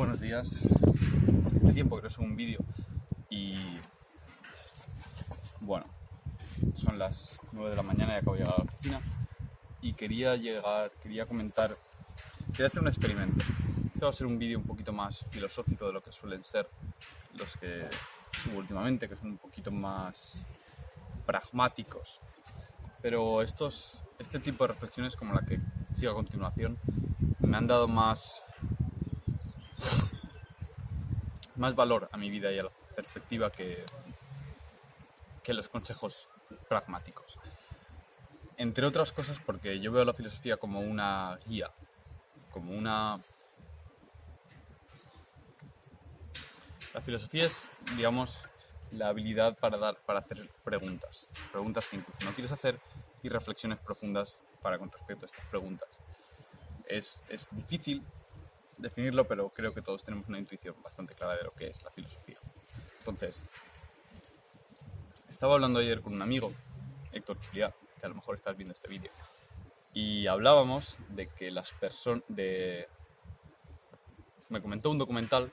Buenos días. Hace tiempo que no subo un vídeo y bueno, son las 9 de la mañana y acabo de llegar a la oficina y quería llegar, quería comentar, quería hacer un experimento. Este va a ser un vídeo un poquito más filosófico de lo que suelen ser los que subo últimamente, que son un poquito más pragmáticos. Pero estos, este tipo de reflexiones como la que sigo a continuación me han dado más más valor a mi vida y a la perspectiva que, que los consejos pragmáticos. Entre otras cosas porque yo veo la filosofía como una guía, como una... La filosofía es, digamos, la habilidad para, dar, para hacer preguntas, preguntas que incluso no quieres hacer y reflexiones profundas para con respecto a estas preguntas. Es, es difícil definirlo, pero creo que todos tenemos una intuición bastante clara de lo que es la filosofía. Entonces, estaba hablando ayer con un amigo, Héctor Chuliá, que a lo mejor estás viendo este vídeo, y hablábamos de que las personas, de... Me comentó un documental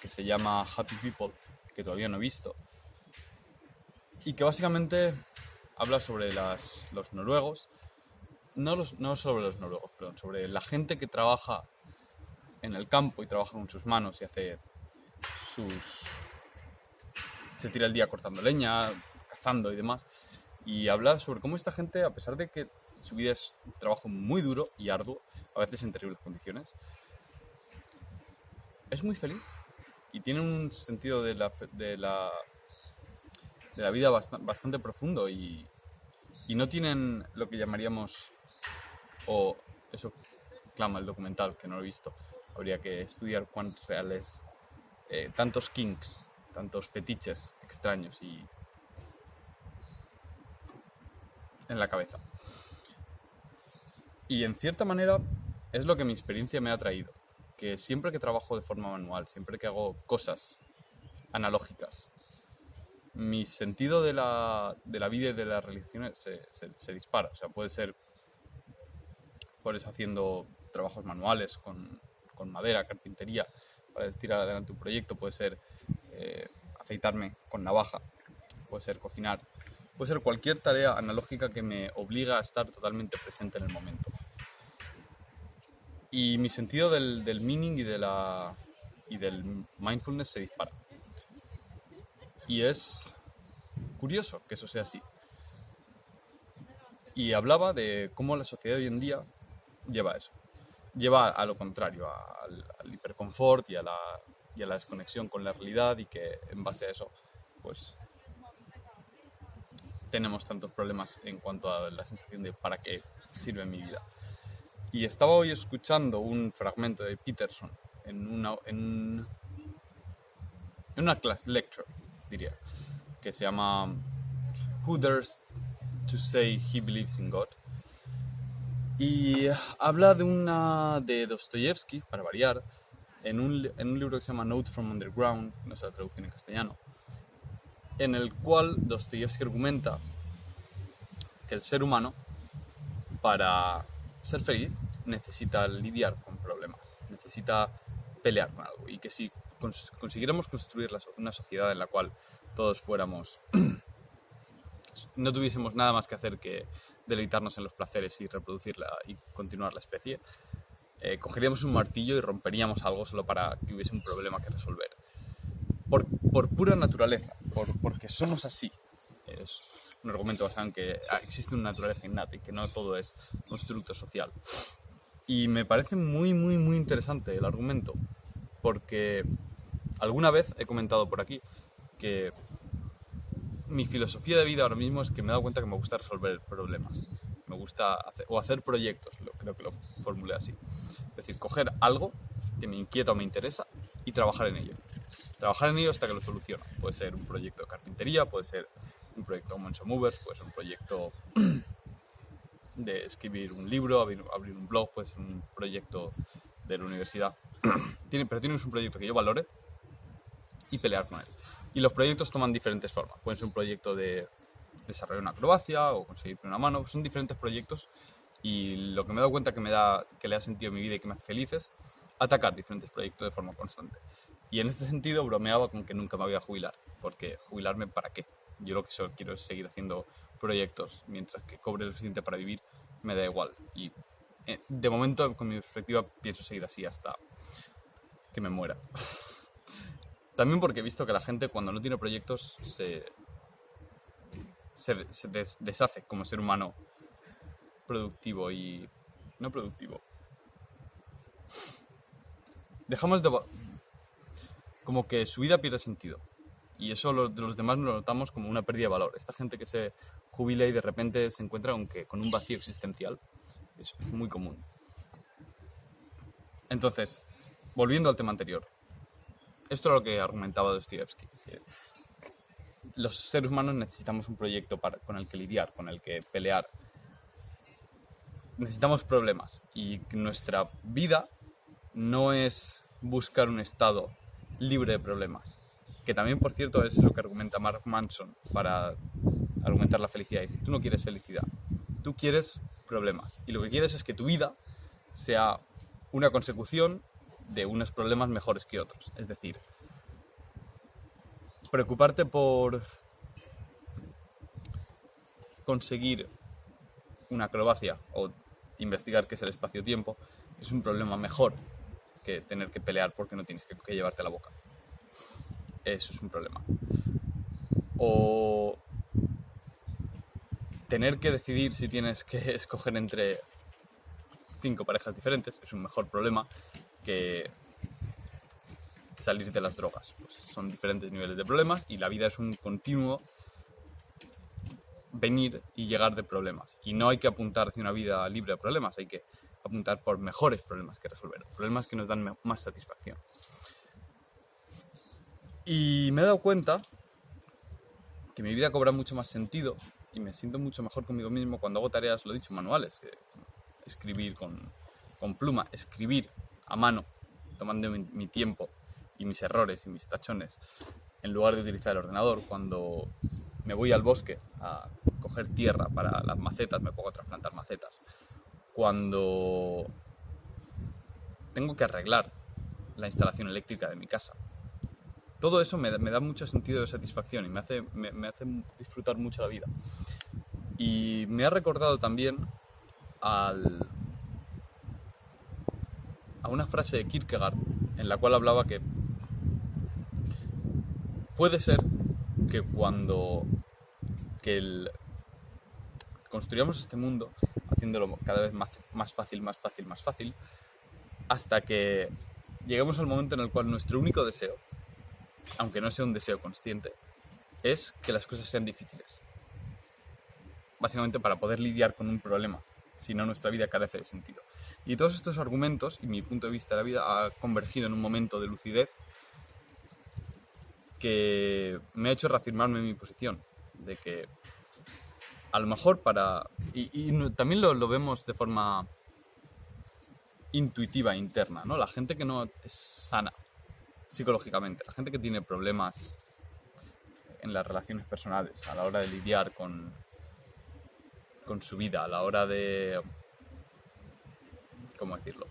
que se llama Happy People, que todavía no he visto, y que básicamente habla sobre las, los noruegos, no, no sobre los noruegos, perdón, sobre la gente que trabaja en el campo y trabaja con sus manos y hace sus... se tira el día cortando leña, cazando y demás. Y habla sobre cómo esta gente, a pesar de que su vida es un trabajo muy duro y arduo, a veces en terribles condiciones, es muy feliz y tiene un sentido de la, de la, de la vida bastante, bastante profundo y, y no tienen lo que llamaríamos, o eso clama el documental, que no lo he visto, habría que estudiar cuántos reales, eh, tantos kinks, tantos fetiches extraños y en la cabeza. Y en cierta manera es lo que mi experiencia me ha traído, que siempre que trabajo de forma manual, siempre que hago cosas analógicas, mi sentido de la, de la vida y de las relaciones se, se, se dispara. O sea, puede ser, puedes haciendo trabajos manuales con con madera, carpintería, para tirar adelante un proyecto, puede ser eh, aceitarme con navaja, puede ser cocinar, puede ser cualquier tarea analógica que me obliga a estar totalmente presente en el momento. Y mi sentido del, del meaning y, de la, y del mindfulness se dispara. Y es curioso que eso sea así. Y hablaba de cómo la sociedad hoy en día lleva eso lleva a lo contrario, al, al hiperconfort y a, la, y a la desconexión con la realidad y que en base a eso, pues tenemos tantos problemas en cuanto a la sensación de para qué sirve mi vida. Y estaba hoy escuchando un fragmento de Peterson en una, en, en una class lecture, diría, que se llama Who Dares to Say He Believes in God? Y habla de una de Dostoyevsky, para variar, en un, en un libro que se llama Notes from Underground, no sé la traducción en castellano, en el cual Dostoyevsky argumenta que el ser humano, para ser feliz, necesita lidiar con problemas, necesita pelear con algo, y que si cons consiguiéramos construir una sociedad en la cual todos fuéramos, no tuviésemos nada más que hacer que deleitarnos en los placeres y reproducirla y continuar la especie, eh, cogeríamos un martillo y romperíamos algo solo para que hubiese un problema que resolver. Por, por pura naturaleza, por, porque somos así. Es un argumento basado en que existe una naturaleza innata y que no todo es constructo social. Y me parece muy, muy, muy interesante el argumento, porque alguna vez he comentado por aquí que mi filosofía de vida ahora mismo es que me he dado cuenta que me gusta resolver problemas. Me gusta hacer, o hacer proyectos, lo, creo que lo formulé así. Es decir, coger algo que me inquieta o me interesa y trabajar en ello. Trabajar en ello hasta que lo soluciona. Puede ser un proyecto de carpintería, puede ser un proyecto Moncho Movers, puede ser un proyecto de escribir un libro, abrir, abrir, un blog, puede ser un proyecto de la universidad. tiene, pero tiene un proyecto que yo valore y pelear con él. Y los proyectos toman diferentes formas. Pueden ser un proyecto de desarrollar una acrobacia o conseguir una mano. Son diferentes proyectos y lo que me he dado cuenta que me da, que le ha sentido a mi vida y que me hace felices atacar diferentes proyectos de forma constante. Y en este sentido bromeaba con que nunca me voy a jubilar, porque jubilarme para qué? Yo lo que solo quiero es seguir haciendo proyectos, mientras que cobre lo suficiente para vivir, me da igual. Y eh, de momento, con mi perspectiva, pienso seguir así hasta que me muera. También porque he visto que la gente cuando no tiene proyectos se, deshace como ser humano productivo y no productivo. Dejamos de... como que su vida pierde sentido. Y eso los, los demás lo notamos como una pérdida de valor. Esta gente que se jubila y de repente se encuentra con, que, con un vacío existencial es muy común. Entonces, volviendo al tema anterior, esto es lo que argumentaba Dostoyevsky. Los seres humanos necesitamos un proyecto para, con el que lidiar, con el que pelear. Necesitamos problemas y nuestra vida no es buscar un estado libre de problemas. Que también, por cierto, es lo que argumenta Mark Manson para argumentar la felicidad. Tú no quieres felicidad, tú quieres problemas. Y lo que quieres es que tu vida sea una consecución de unos problemas mejores que otros. Es decir, preocuparte por conseguir una acrobacia o investigar qué es el espacio-tiempo es un problema mejor que tener que pelear porque no tienes que, que llevarte la boca. Eso es un problema. O tener que decidir si tienes que escoger entre cinco parejas diferentes es un mejor problema que salir de las drogas. Pues son diferentes niveles de problemas y la vida es un continuo venir y llegar de problemas. Y no hay que apuntar hacia una vida libre de problemas, hay que apuntar por mejores problemas que resolver, problemas que nos dan más satisfacción. Y me he dado cuenta que mi vida cobra mucho más sentido y me siento mucho mejor conmigo mismo cuando hago tareas, lo he dicho, manuales, escribir con, con pluma, escribir a mano, tomando mi, tiempo y mis errores y mis tachones, en lugar de utilizar el ordenador. Cuando me voy al bosque a coger tierra para las macetas, me pongo a trasplantar macetas. Cuando tengo que arreglar la instalación eléctrica de mi casa. Todo eso me, da mucho sentido de satisfacción y me hace, me hace disfrutar mucho la vida. Y me ha recordado también al, a una frase de Kierkegaard en la cual hablaba que puede ser que cuando que construyamos este mundo haciéndolo cada vez más, más fácil, más fácil, más fácil, hasta que lleguemos al momento en el cual nuestro único deseo, aunque no sea un deseo consciente, es que las cosas sean difíciles. Básicamente para poder lidiar con un problema, si no nuestra vida carece de sentido. Y todos estos argumentos y mi punto de vista de la vida ha convergido en un momento de lucidez que me ha hecho reafirmarme en mi posición, de que a lo mejor para... Y, también lo, lo, vemos de forma intuitiva, interna, ¿no? La gente que no es sana psicológicamente, la gente que tiene problemas en las relaciones personales, a la hora de lidiar con, con su vida, a la hora de ¿cómo decirlo?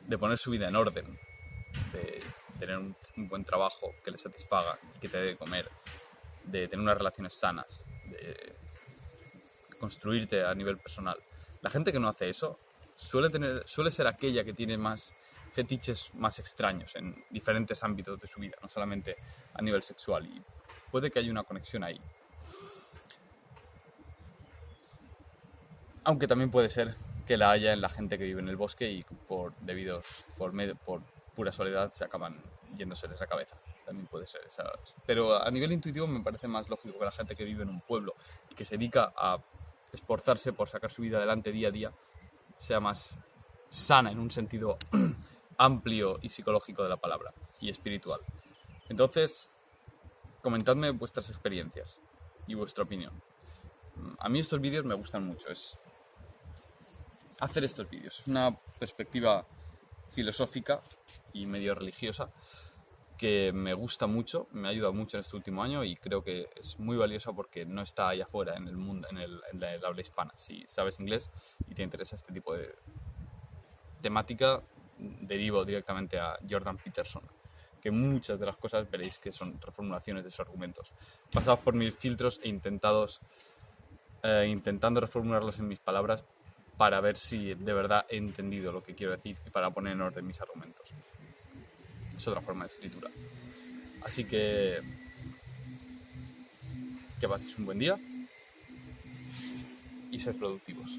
De poner su vida en orden, de tener un, buen trabajo que le satisfaga y que te dé de comer, de tener unas relaciones sanas, de construirte a nivel personal. La gente que no hace eso suele, tener, suele ser aquella que tiene más fetiches más extraños en diferentes ámbitos de su vida, no solamente a nivel sexual. Y puede que haya una conexión ahí. Aunque también puede ser que la haya en la gente que vive en el bosque y por debidos por, por pura soledad se acaban yéndoseles la cabeza. También puede ser esa. Pero a nivel intuitivo me parece más lógico que la gente que vive en un pueblo y que se dedica a esforzarse por sacar su vida adelante día a día sea más sana en un sentido amplio y psicológico de la palabra y espiritual. Entonces, comentadme vuestras experiencias y vuestra opinión. A mí estos vídeos me gustan mucho, hacer estos vídeos. Es una perspectiva filosófica y medio religiosa que me gusta mucho, me ha ayudado mucho en este último año y creo que es muy valiosa porque no está allá afuera en el mundo, en el, en el habla hispana. Si sabes inglés y te interesa este tipo de temática, derivo directamente a Jordan Peterson, que muchas de las cosas veréis que son reformulaciones de sus argumentos, pasados por mis filtros e intentados, eh, intentando reformularlos en mis palabras para ver si de verdad he entendido lo que quiero decir y para poner en orden mis argumentos. Es otra forma de escritura. Así que que paséis un buen día y sed productivos.